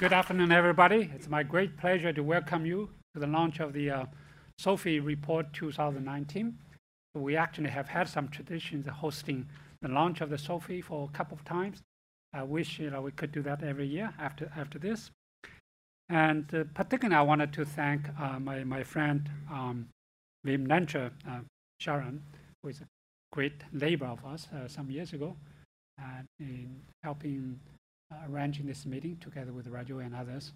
good afternoon, everybody. It's my great pleasure to welcome you to the launch of the uh, SOFI Report 2019. We actually have had some traditions hosting the launch of the SOFI for a couple of times. I wish you know, we could do that every year after, after this. And uh, particularly, I wanted to thank uh, my, my friend um, Vimlendra, uh, Sharan, who is a great neighbor of us uh, some years ago, in helping uh, Uh, arranging this meeting together with Raju and others.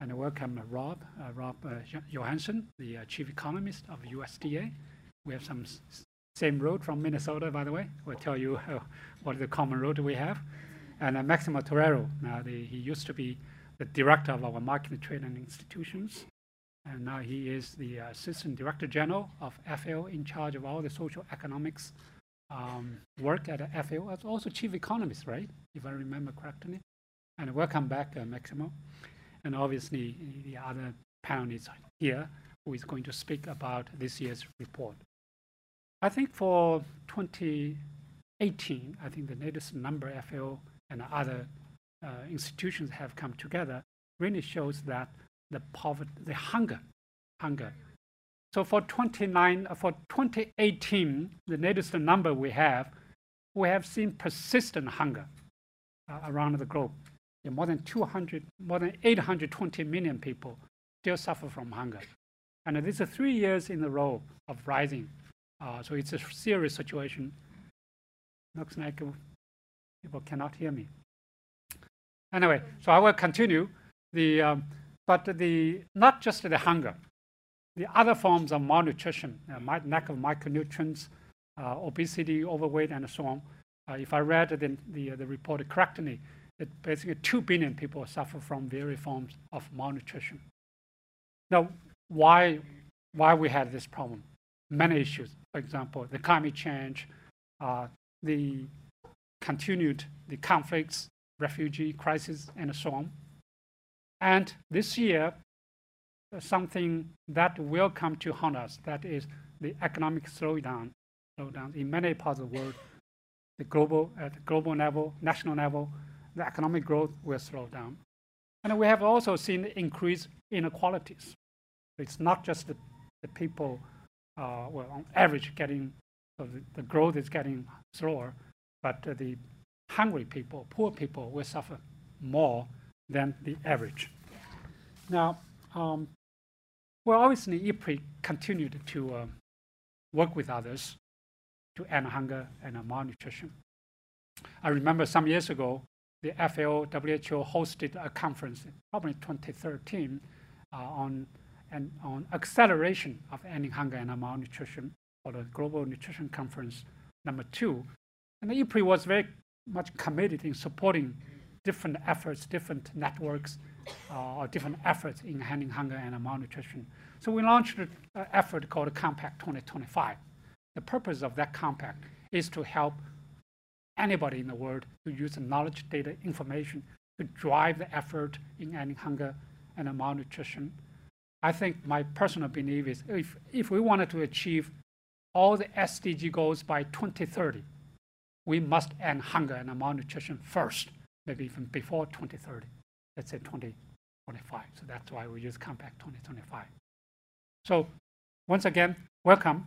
And I welcome uh, Rob, uh, Rob uh, Johansson, the uh, chief economist of USDA. We have some same road from Minnesota, by the way. We'll tell you what the common road we have. And Maximo Torero, now the, he used to be the director of our market trade and institutions. And now he is the Assistant Director General of FAO in charge of all the social economics um, work at FAO. Also chief economist, right? If I remember correctly. And welcome back, uh, Maximo. And obviously, the other panelists here who is going to speak about this year's report. I think for 2018, I think the latest number FAO and other uh, institutions have come together really shows that the poverty, the hunger, hunger. So for 29, uh, for 2018, the latest number we have, we have seen persistent hunger uh, around the globe more than 200, more than 820 million people still suffer from hunger. And this is three years in a row of rising. Uh, so it's a serious situation. Looks like people cannot hear me. Anyway, so I will continue. The, um, but the, not just the hunger, the other forms of malnutrition, uh, lack of micronutrients, uh, obesity, overweight, and so on. Uh, if I read the, the, the report correctly, that basically 2 billion people suffer from various forms of malnutrition. Now, why, why we had this problem? Many issues. For example, the climate change, uh, the continued the conflicts, refugee crisis, and so on. And this year, something that will come to haunt us, that is the economic slowdown, slowdown in many parts of the world, the global, at the global level, national level, the economic growth will slow down. And we have also seen increased inequalities. It's not just the, the people, uh, well, on average, getting so the, the, growth is getting slower, but uh, the hungry people, poor people, will suffer more than the average. Now, um, well, obviously, IFPRI continued to uh, work with others to end hunger and malnutrition. I remember some years ago, the FAO WHO hosted a conference, probably 2013, uh, on and on acceleration of ending hunger and malnutrition for the Global Nutrition Conference number two. And the IFPRI was very much committed in supporting different efforts, different networks, uh, or different efforts in ending hunger and malnutrition. So we launched an effort called Compact 2025. The purpose of that compact is to help anybody in the world to use knowledge, data, information to drive the effort in ending hunger and malnutrition. I think my personal belief is if, if we wanted to achieve all the SDG goals by 2030, we must end hunger and malnutrition first, maybe even before 2030. Let's say 2025. So that's why we use Compact 2025. So once again, welcome.